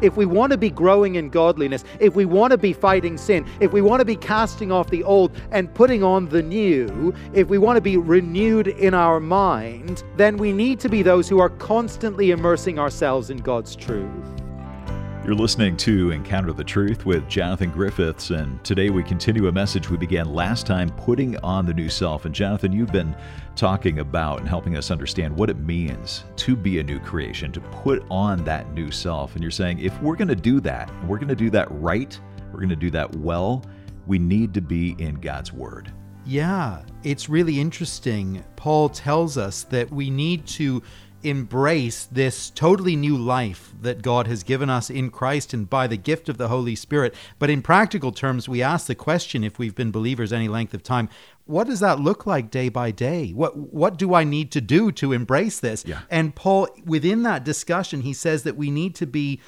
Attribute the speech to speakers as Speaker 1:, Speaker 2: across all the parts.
Speaker 1: If we want to be growing in godliness, if we want to be fighting sin, if we want to be casting off the old and putting on the new, if we want to be renewed in our mind, then we need to be those who are constantly immersing ourselves in God's truth.
Speaker 2: You're listening to Encounter the Truth with Jonathan Griffiths, and today we continue a message we began last time putting on the new self. And Jonathan, you've been talking about and helping us understand what it means to be a new creation, to put on that new self. And you're saying if we're going to do that, we're going to do that right, we're going to do that well, we need to be in God's Word.
Speaker 3: Yeah, it's really interesting. Paul tells us that we need to embrace this totally new life that God has given us in Christ and by the gift of the Holy Spirit. But in practical terms, we ask the question if we've been believers any length of time, what does that look like day by day? What what do I need to do to embrace this?
Speaker 2: Yeah.
Speaker 3: And Paul within that discussion, he says that we need to be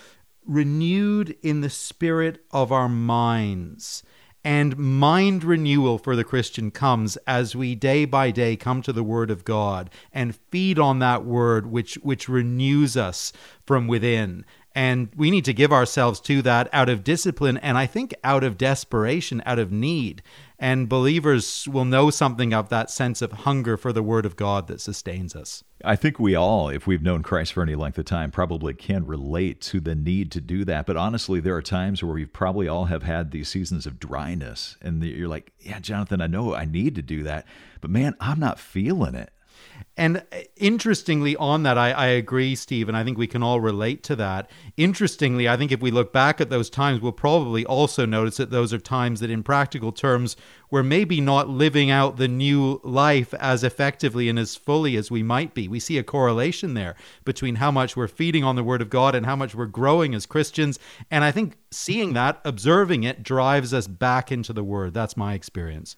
Speaker 3: renewed in the spirit of our minds. And mind renewal for the Christian comes as we day by day come to the Word of God and feed on that Word which, which renews us from within. And we need to give ourselves to that out of discipline and I think out of desperation, out of need. And believers will know something of that sense of hunger for the Word of God that sustains us.
Speaker 2: I think we all, if we've known Christ for any length of time, probably can relate to the need to do that. But honestly, there are times where we probably all have had these seasons of dryness, and you're like, "Yeah, Jonathan, I know I need to do that, but man, I'm not feeling it."
Speaker 3: And uh, interestingly, on that, I, I agree, Steve, and I think we can all relate to that. Interestingly, I think if we look back at those times, we'll probably also notice that those are times that, in practical terms, we're maybe not living out the new life as effectively and as fully as we might be. We see a correlation there between how much we're feeding on the Word of God and how much we're growing as Christians. And I think seeing that, observing it, drives us back into the Word. That's my experience.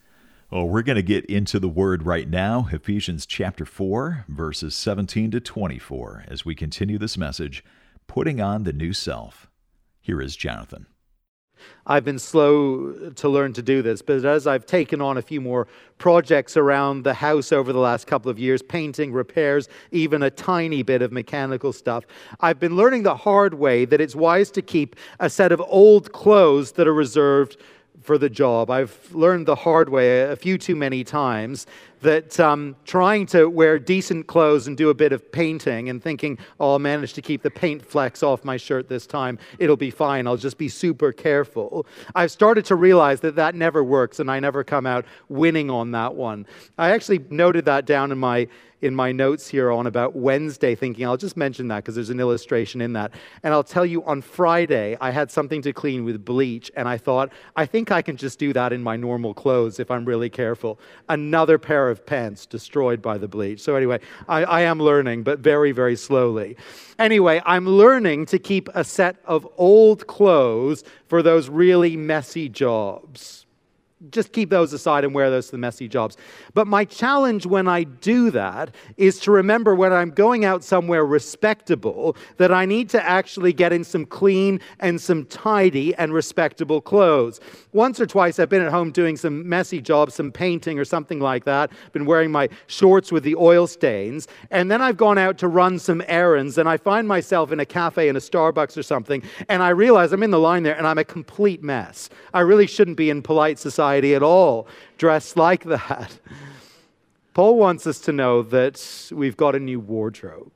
Speaker 2: Well, we're going to get into the word right now, Ephesians chapter 4, verses 17 to 24, as we continue this message, Putting on the New Self. Here is Jonathan.
Speaker 1: I've been slow to learn to do this, but as I've taken on a few more projects around the house over the last couple of years, painting, repairs, even a tiny bit of mechanical stuff, I've been learning the hard way that it's wise to keep a set of old clothes that are reserved for the job. I've learned the hard way a few too many times that um, trying to wear decent clothes and do a bit of painting and thinking, oh, I'll manage to keep the paint flecks off my shirt this time, it'll be fine, I'll just be super careful. I've started to realize that that never works and I never come out winning on that one. I actually noted that down in my in my notes here on about Wednesday, thinking I'll just mention that because there's an illustration in that. And I'll tell you on Friday, I had something to clean with bleach, and I thought, I think I can just do that in my normal clothes if I'm really careful. Another pair of pants destroyed by the bleach. So, anyway, I, I am learning, but very, very slowly. Anyway, I'm learning to keep a set of old clothes for those really messy jobs just keep those aside and wear those to the messy jobs. But my challenge when I do that is to remember when I'm going out somewhere respectable that I need to actually get in some clean and some tidy and respectable clothes. Once or twice I've been at home doing some messy jobs, some painting or something like that, been wearing my shorts with the oil stains, and then I've gone out to run some errands and I find myself in a cafe in a Starbucks or something, and I realize I'm in the line there and I'm a complete mess. I really shouldn't be in polite society society at all dressed like that. Paul wants us to know that we've got a new wardrobe.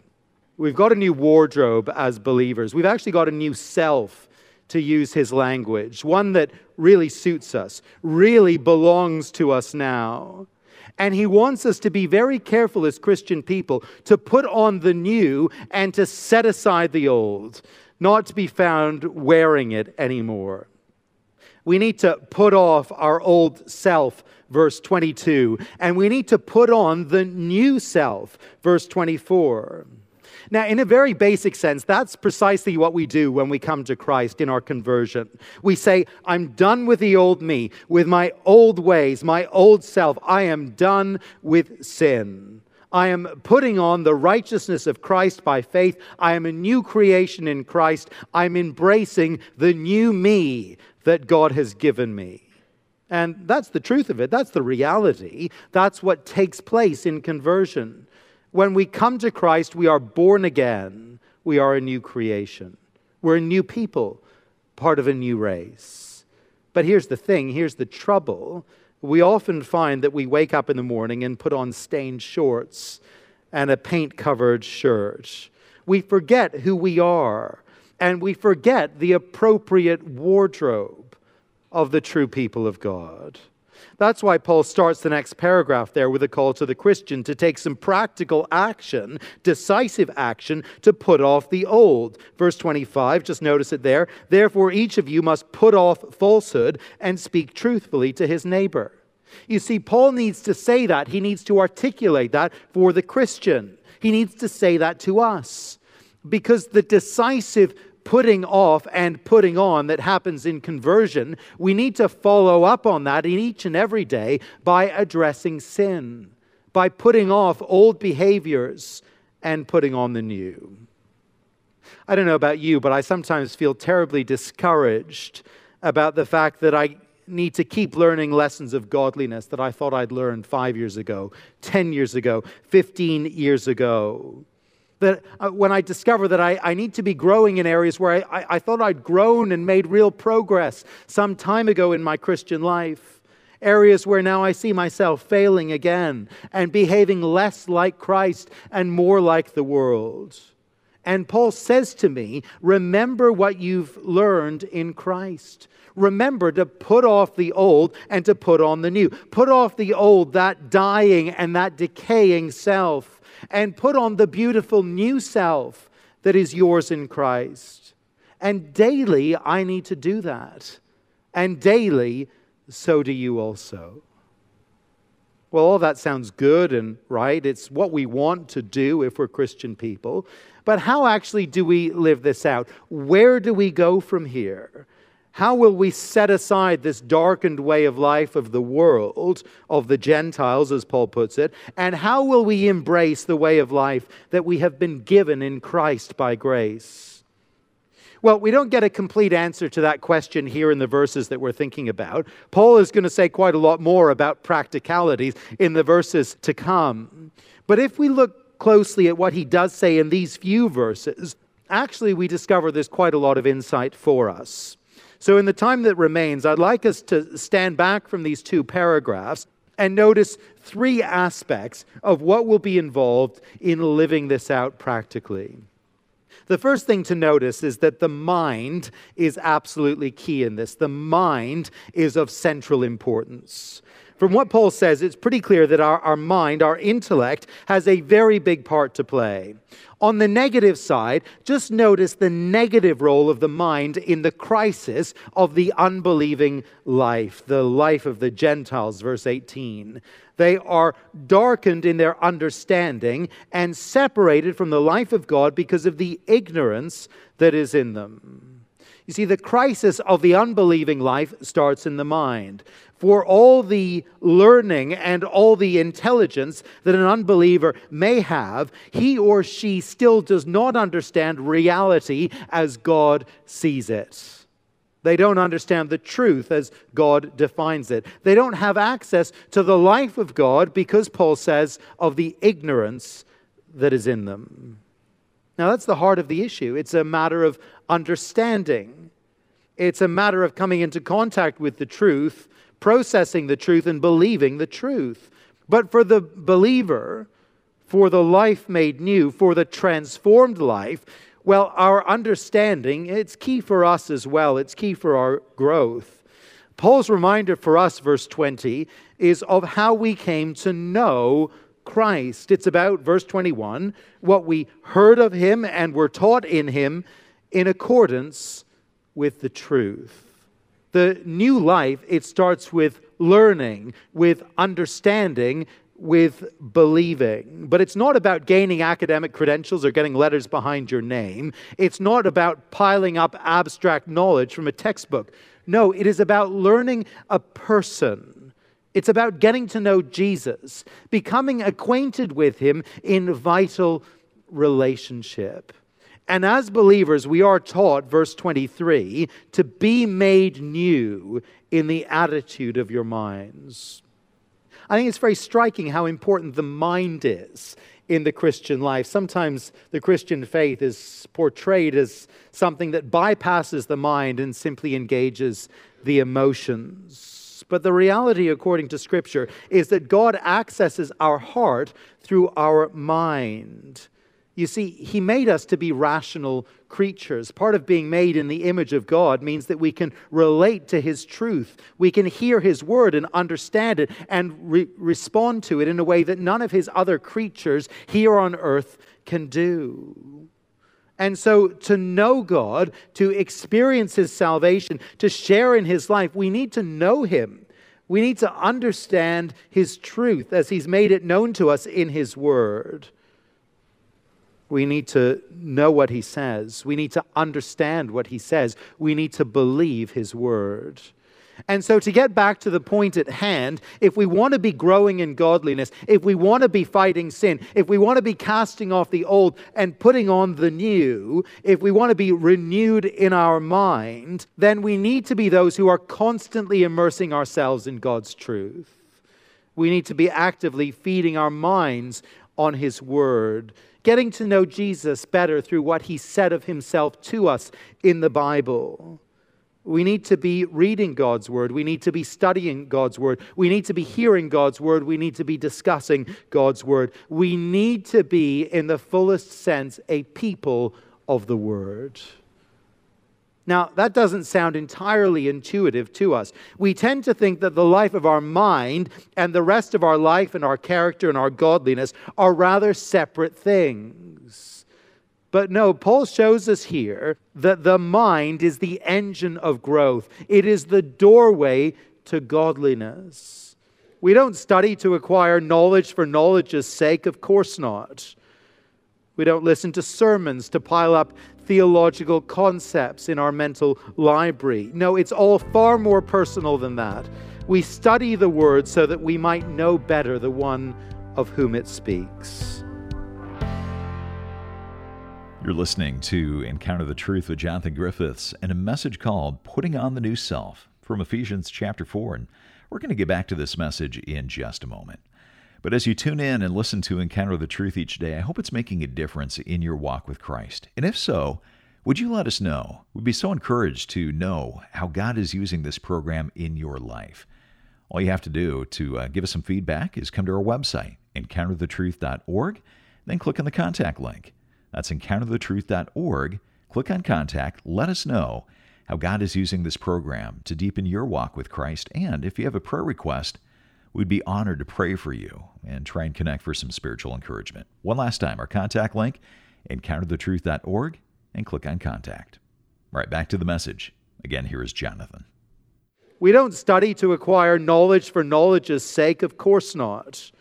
Speaker 1: We've got a new wardrobe as believers. We've actually got a new self, to use his language, one that really suits us, really belongs to us now. And he wants us to be very careful as Christian people to put on the new and to set aside the old, not to be found wearing it anymore. We need to put off our old self, verse 22, and we need to put on the new self, verse 24. Now, in a very basic sense, that's precisely what we do when we come to Christ in our conversion. We say, I'm done with the old me, with my old ways, my old self. I am done with sin. I am putting on the righteousness of Christ by faith. I am a new creation in Christ. I'm embracing the new me that God has given me. And that's the truth of it. That's the reality. That's what takes place in conversion. When we come to Christ, we are born again. We are a new creation. We're a new people, part of a new race. But here's the thing here's the trouble. We often find that we wake up in the morning and put on stained shorts and a paint covered shirt. We forget who we are, and we forget the appropriate wardrobe of the true people of God. That's why Paul starts the next paragraph there with a call to the Christian to take some practical action, decisive action, to put off the old. Verse 25, just notice it there. Therefore, each of you must put off falsehood and speak truthfully to his neighbor. You see, Paul needs to say that. He needs to articulate that for the Christian. He needs to say that to us. Because the decisive putting off and putting on that happens in conversion, we need to follow up on that in each and every day by addressing sin, by putting off old behaviors and putting on the new. I don't know about you, but I sometimes feel terribly discouraged about the fact that I need to keep learning lessons of godliness that I thought I'd learned five years ago, 10 years ago, 15 years ago that uh, when I discover that I, I need to be growing in areas where I, I, I thought I'd grown and made real progress some time ago in my Christian life, areas where now I see myself failing again and behaving less like Christ and more like the world. And Paul says to me, Remember what you've learned in Christ. Remember to put off the old and to put on the new. Put off the old, that dying and that decaying self, and put on the beautiful new self that is yours in Christ. And daily, I need to do that. And daily, so do you also. Well, all that sounds good and right. It's what we want to do if we're Christian people. But how actually do we live this out? Where do we go from here? How will we set aside this darkened way of life of the world, of the Gentiles, as Paul puts it? And how will we embrace the way of life that we have been given in Christ by grace? Well, we don't get a complete answer to that question here in the verses that we're thinking about. Paul is going to say quite a lot more about practicalities in the verses to come. But if we look closely at what he does say in these few verses, actually we discover there's quite a lot of insight for us. So, in the time that remains, I'd like us to stand back from these two paragraphs and notice three aspects of what will be involved in living this out practically. The first thing to notice is that the mind is absolutely key in this. The mind is of central importance. From what Paul says, it's pretty clear that our, our mind, our intellect, has a very big part to play. On the negative side, just notice the negative role of the mind in the crisis of the unbelieving life, the life of the Gentiles, verse 18. They are darkened in their understanding and separated from the life of God because of the ignorance that is in them. You see, the crisis of the unbelieving life starts in the mind for all the learning and all the intelligence that an unbeliever may have, he or she still does not understand reality as God sees it. They don't understand the truth as God defines it. They don't have access to the life of God because Paul says of the ignorance that is in them. Now, that's the heart of the issue. It's a matter of understanding, it's a matter of coming into contact with the truth processing the truth and believing the truth. But for the believer, for the life made new, for the transformed life, well, our understanding, it's key for us as well. It's key for our growth. Paul's reminder for us, verse 20, is of how we came to know Christ. It's about, verse 21, what we heard of him and were taught in him in accordance with the truth. The new life, it starts with learning, with understanding, with believing. But it's not about gaining academic credentials or getting letters behind your name. It's not about piling up abstract knowledge from a textbook. No, it is about learning a person. It's about getting to know Jesus, becoming acquainted with him in vital relationship. And as believers, we are taught, verse 23, to be made new in the attitude of your minds. I think it's very striking how important the mind is in the Christian life. Sometimes the Christian faith is portrayed as something that bypasses the mind and simply engages the emotions. But the reality, according to Scripture, is that God accesses our heart through our mind. You see, He made us to be rational creatures. Part of being made in the image of God means that we can relate to His truth. We can hear His word and understand it and re- respond to it in a way that none of His other creatures here on earth can do. And so, to know God, to experience His salvation, to share in His life, we need to know Him. We need to understand His truth as He's made it known to us in His Word. We need to know what he says. We need to understand what he says. We need to believe his word. And so, to get back to the point at hand, if we want to be growing in godliness, if we want to be fighting sin, if we want to be casting off the old and putting on the new, if we want to be renewed in our mind, then we need to be those who are constantly immersing ourselves in God's truth. We need to be actively feeding our minds on His Word getting to know Jesus better through what he said of himself to us in the Bible. We need to be reading God's word. We need to be studying God's word. We need to be hearing God's word. We need to be discussing God's word. We need to be, in the fullest sense, a people of the word. Now, that doesn't sound entirely intuitive to us. We tend to think that the life of our mind and the rest of our life and our character and our godliness are rather separate things. But no, Paul shows us here that the mind is the engine of growth, it is the doorway to godliness. We don't study to acquire knowledge for knowledge's sake, of course not. We don't listen to sermons to pile up theological concepts in our mental library. No, it's all far more personal than that. We study the Word so that we might know better the one of whom it speaks.
Speaker 2: You're listening to Encounter the Truth with Jonathan Griffiths and a message called Putting on the New Self from Ephesians chapter 4. And we're going to get back to this message in just a moment. But as you tune in and listen to Encounter the Truth each day, I hope it's making a difference in your walk with Christ. And if so, would you let us know? We'd be so encouraged to know how God is using this program in your life. All you have to do to uh, give us some feedback is come to our website, encounterthetruth.org, then click on the contact link. That's encounterthetruth.org. Click on contact, let us know how God is using this program to deepen your walk with Christ. And if you have a prayer request, We'd be honored to pray for you and try and connect for some spiritual encouragement. One last time, our contact link, encounterthetruth.org, and click on contact. Right, back to the message. Again, here is Jonathan.
Speaker 1: We don't study to acquire knowledge for knowledge's sake, of course not.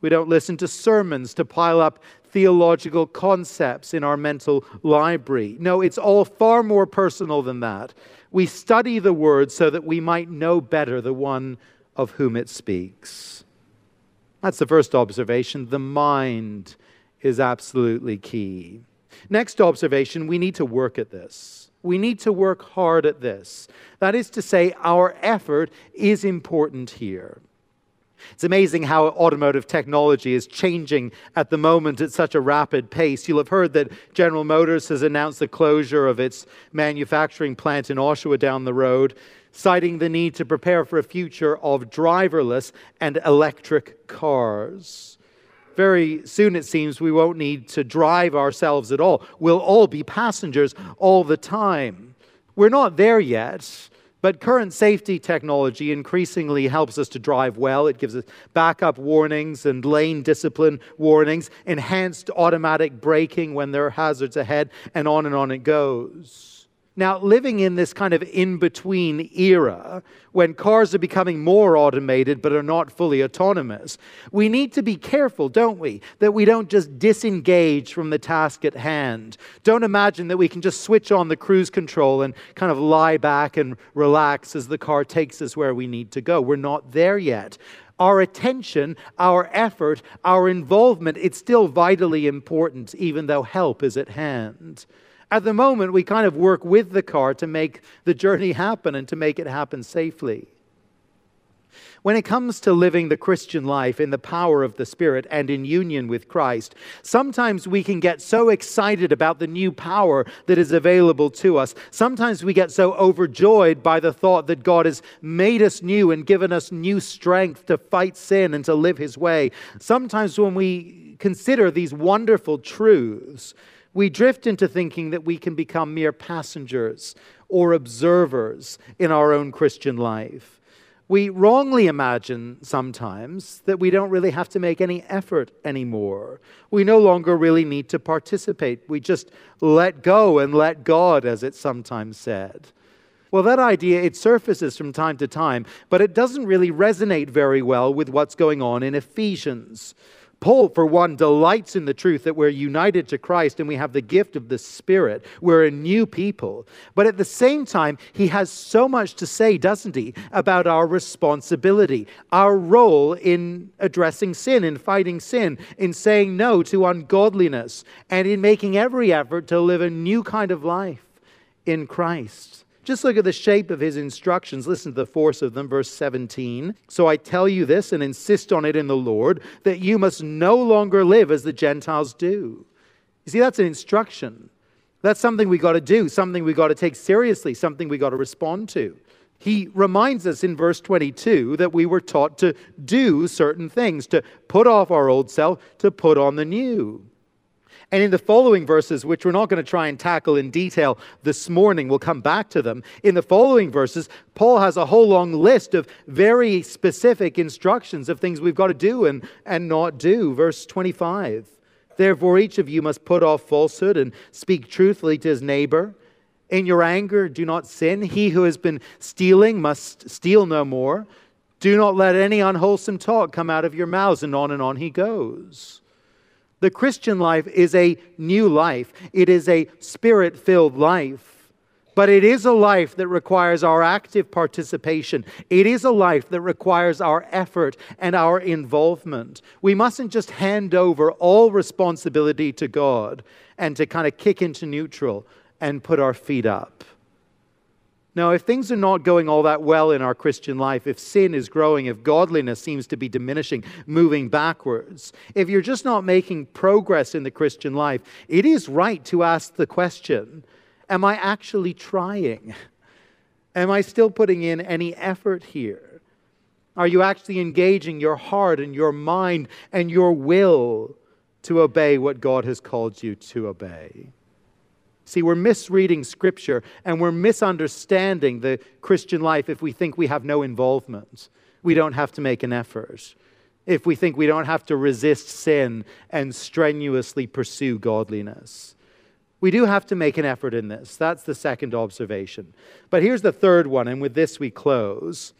Speaker 1: We don't listen to sermons to pile up theological concepts in our mental library. No, it's all far more personal than that. We study the Word so that we might know better the one of whom it speaks. That's the first observation. The mind is absolutely key. Next observation we need to work at this. We need to work hard at this. That is to say, our effort is important here. It's amazing how automotive technology is changing at the moment at such a rapid pace. You'll have heard that General Motors has announced the closure of its manufacturing plant in Oshawa down the road citing the need to prepare for a future of driverless and electric cars. Very soon, it seems, we won't need to drive ourselves at all. We'll all be passengers all the time. We're not there yet, but current safety technology increasingly helps us to drive well. It gives us backup warnings and lane discipline warnings, enhanced automatic braking when there are hazards ahead, and on and on it goes. Now, living in this kind of in between era, when cars are becoming more automated but are not fully autonomous, we need to be careful, don't we, that we don't just disengage from the task at hand. Don't imagine that we can just switch on the cruise control and kind of lie back and relax as the car takes us where we need to go. We're not there yet our attention, our effort, our involvement, it's still vitally important, even though help is at hand. At the moment, we kind of work with the car to make the journey happen and to make it happen safely. When it comes to living the Christian life in the power of the Spirit and in union with Christ, sometimes we can get so excited about the new power that is available to us. Sometimes we get so overjoyed by the thought that God has made us new and given us new strength to fight sin and to live His way. Sometimes when we consider these wonderful truths, we drift into thinking that we can become mere passengers or observers in our own Christian life. We wrongly imagine sometimes that we don't really have to make any effort anymore. We no longer really need to participate. We just let go and let God, as it's sometimes said. Well, that idea, it surfaces from time to time, but it doesn't really resonate very well with what's going on in Ephesians. Paul, for one, delights in the truth that we're united to Christ and we have the gift of the Spirit. We're a new people. But at the same time, he has so much to say, doesn't he, about our responsibility, our role in addressing sin, in fighting sin, in saying no to ungodliness, and in making every effort to live a new kind of life in Christ. Just look at the shape of his instructions. Listen to the force of them. Verse 17. So I tell you this and insist on it in the Lord that you must no longer live as the Gentiles do. You see, that's an instruction. That's something we got to do, something we got to take seriously, something we got to respond to. He reminds us in verse 22 that we were taught to do certain things, to put off our old self, to put on the new. And in the following verses, which we're not going to try and tackle in detail this morning, we'll come back to them. In the following verses, Paul has a whole long list of very specific instructions of things we've got to do and, and not do. Verse 25 Therefore, each of you must put off falsehood and speak truthfully to his neighbor. In your anger, do not sin. He who has been stealing must steal no more. Do not let any unwholesome talk come out of your mouths, and on and on he goes. The Christian life is a new life, it is a spirit filled life. But it is a life that requires our active participation. It is a life that requires our effort and our involvement. We mustn't just hand over all responsibility to God and to kind of kick into neutral and put our feet up. Now, if things are not going all that well in our Christian life, if sin is growing, if godliness seems to be diminishing, moving backwards, if you're just not making progress in the Christian life, it is right to ask the question Am I actually trying? Am I still putting in any effort here? Are you actually engaging your heart and your mind and your will to obey what God has called you to obey? See, we're misreading Scripture and we're misunderstanding the Christian life if we think we have no involvement. We don't have to make an effort. If we think we don't have to resist sin and strenuously pursue godliness. We do have to make an effort in this. That's the second observation. But here's the third one, and with this we close.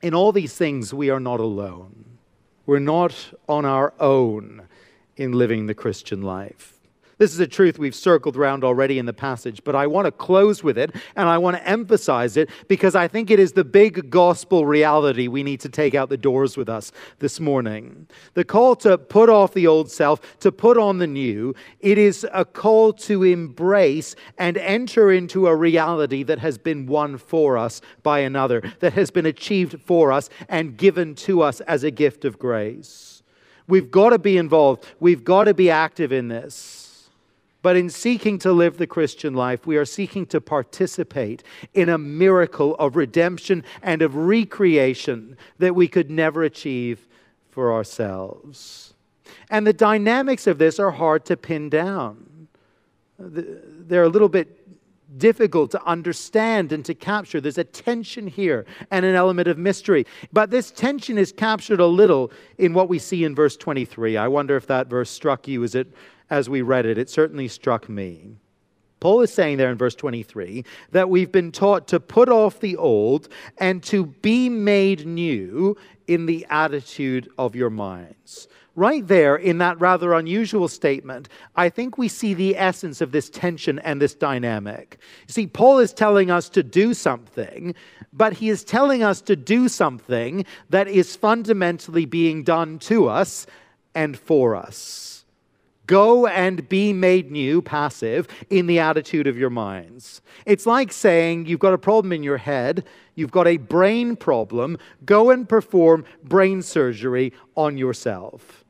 Speaker 1: In all these things, we are not alone. We're not on our own in living the Christian life. This is a truth we've circled around already in the passage, but I want to close with it and I want to emphasize it because I think it is the big gospel reality we need to take out the doors with us this morning. The call to put off the old self, to put on the new, it is a call to embrace and enter into a reality that has been won for us by another, that has been achieved for us and given to us as a gift of grace. We've got to be involved, we've got to be active in this. But in seeking to live the Christian life, we are seeking to participate in a miracle of redemption and of recreation that we could never achieve for ourselves. And the dynamics of this are hard to pin down. They're a little bit difficult to understand and to capture. There's a tension here and an element of mystery. But this tension is captured a little in what we see in verse 23. I wonder if that verse struck you as it as we read it. It certainly struck me. Paul is saying there in verse 23 that we've been taught to put off the old and to be made new in the attitude of your minds. Right there, in that rather unusual statement, I think we see the essence of this tension and this dynamic. You See, Paul is telling us to do something, but he is telling us to do something that is fundamentally being done to us and for us Go and be made new, passive, in the attitude of your minds. It's like saying you've got a problem in your head, you've got a brain problem, go and perform brain surgery on yourself.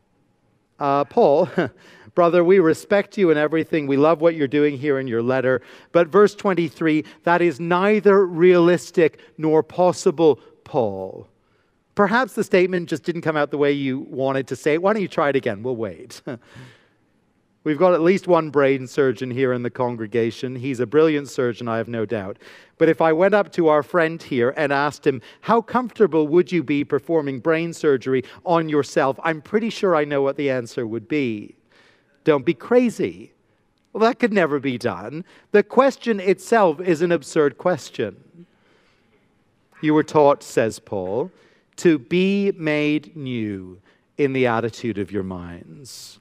Speaker 1: Uh, Paul, brother, we respect you and everything. We love what you're doing here in your letter. But verse 23, that is neither realistic nor possible, Paul. Perhaps the statement just didn't come out the way you wanted to say it. Why don't you try it again? We'll wait. We've got at least one brain surgeon here in the congregation. He's a brilliant surgeon, I have no doubt. But if I went up to our friend here and asked him, How comfortable would you be performing brain surgery on yourself? I'm pretty sure I know what the answer would be. Don't be crazy. Well, that could never be done. The question itself is an absurd question. You were taught, says Paul, to be made new in the attitude of your minds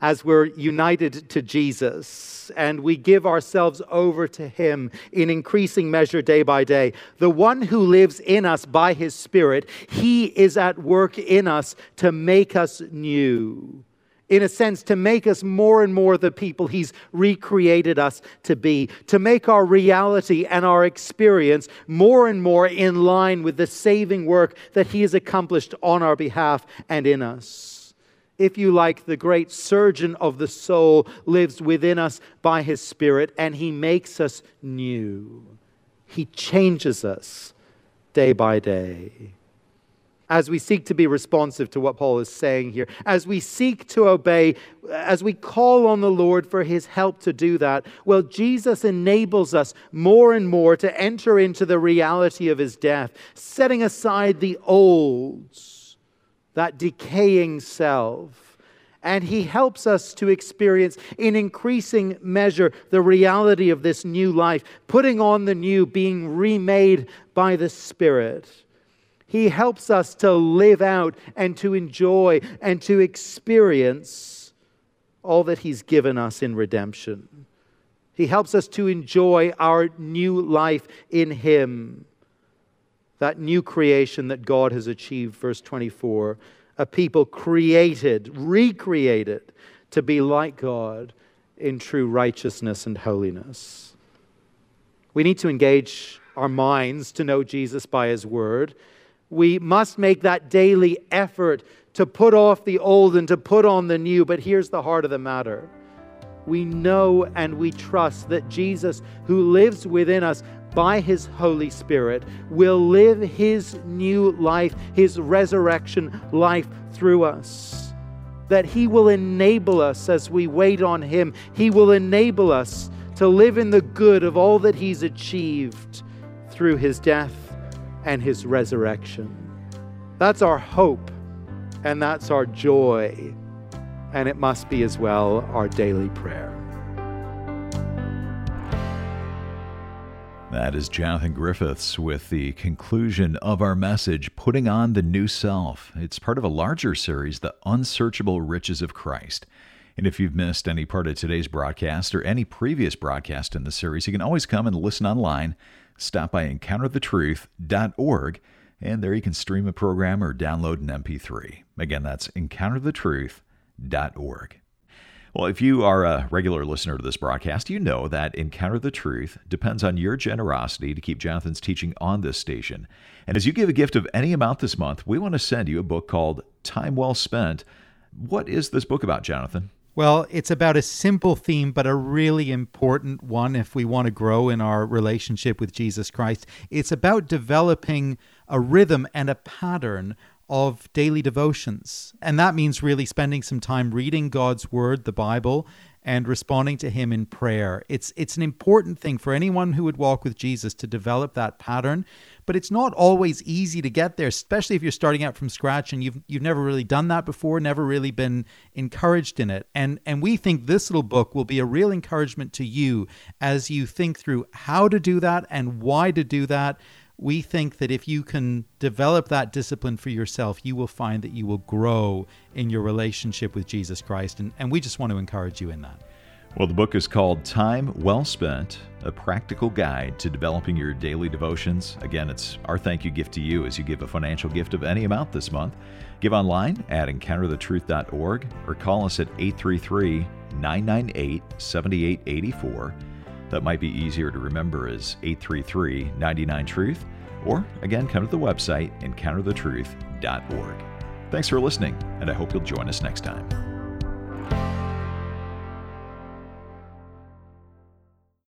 Speaker 1: as we're united to Jesus. And we give ourselves over to Him in increasing measure day by day, the one who lives in us by His Spirit, He is at work in us to make us new. In a sense, to make us more and more the people He's recreated us to be, to make our reality and our experience more and more in line with the saving work that He has accomplished on our behalf and in us if you like, the great surgeon of the soul lives within us by his Spirit, and he makes us new. He changes us day by day. As we seek to be responsive to what Paul is saying here, as we seek to obey, as we call on the Lord for his help to do that, well, Jesus enables us more and more to enter into the reality of his death, setting aside the olds that decaying self. And he helps us to experience in increasing measure the reality of this new life, putting on the new, being remade by the Spirit. He helps us to live out and to enjoy and to experience all that He's given us in redemption. He helps us to enjoy our new life in Him that new creation that God has achieved, verse 24, a people created, recreated to be like God in true righteousness and holiness. We need to engage our minds to know Jesus by His Word. We must make that daily effort to put off the old and to put on the new. But here's the heart of the matter we know and we trust that Jesus, who lives within us, by His Holy Spirit, will live His new life, His resurrection life through us. That He will enable us as we wait on Him, He will enable us to live in the good of all that He's achieved through His death and His resurrection. That's our hope, and that's our joy, and it must be as well our daily prayer.
Speaker 2: That is Jonathan Griffiths with the conclusion of our message, Putting on the New Self. It's part of a larger series, The Unsearchable Riches of Christ. And if you've missed any part of today's broadcast or any previous broadcast in the series, you can always come and listen online. Stop by encounterthetruth.org, and there you can stream a program or download an MP3. Again, that's encounterthetruth.org. Well, if you are a regular listener to this broadcast, you know that Encounter the Truth depends on your generosity to keep Jonathan's teaching on this station. And as you give a gift of any amount this month, we want to send you a book called Time Well Spent. What is this book about, Jonathan?
Speaker 3: Well, it's about a simple theme, but a really important one if we want to grow in our relationship with Jesus Christ. It's about developing a rhythm and a pattern of daily devotions. And that means really spending some time reading God's word, the Bible, and responding to him in prayer. It's it's an important thing for anyone who would walk with Jesus to develop that pattern, but it's not always easy to get there, especially if you're starting out from scratch and you've you've never really done that before, never really been encouraged in it. And and we think this little book will be a real encouragement to you as you think through how to do that and why to do that we think that if you can develop that discipline for yourself, you will find that you will grow in your relationship with Jesus Christ. And, and we just want to encourage you in that.
Speaker 2: Well, the book is called Time Well Spent A Practical Guide to Developing Your Daily Devotions. Again, it's our thank you gift to you as you give a financial gift of any amount this month. Give online at encounterthetruth.org or call us at 833 998 7884. That might be easier to remember is 833 99 Truth. Or again, come to the website encounterthetruth.org. Thanks for listening, and I hope you'll join us next time.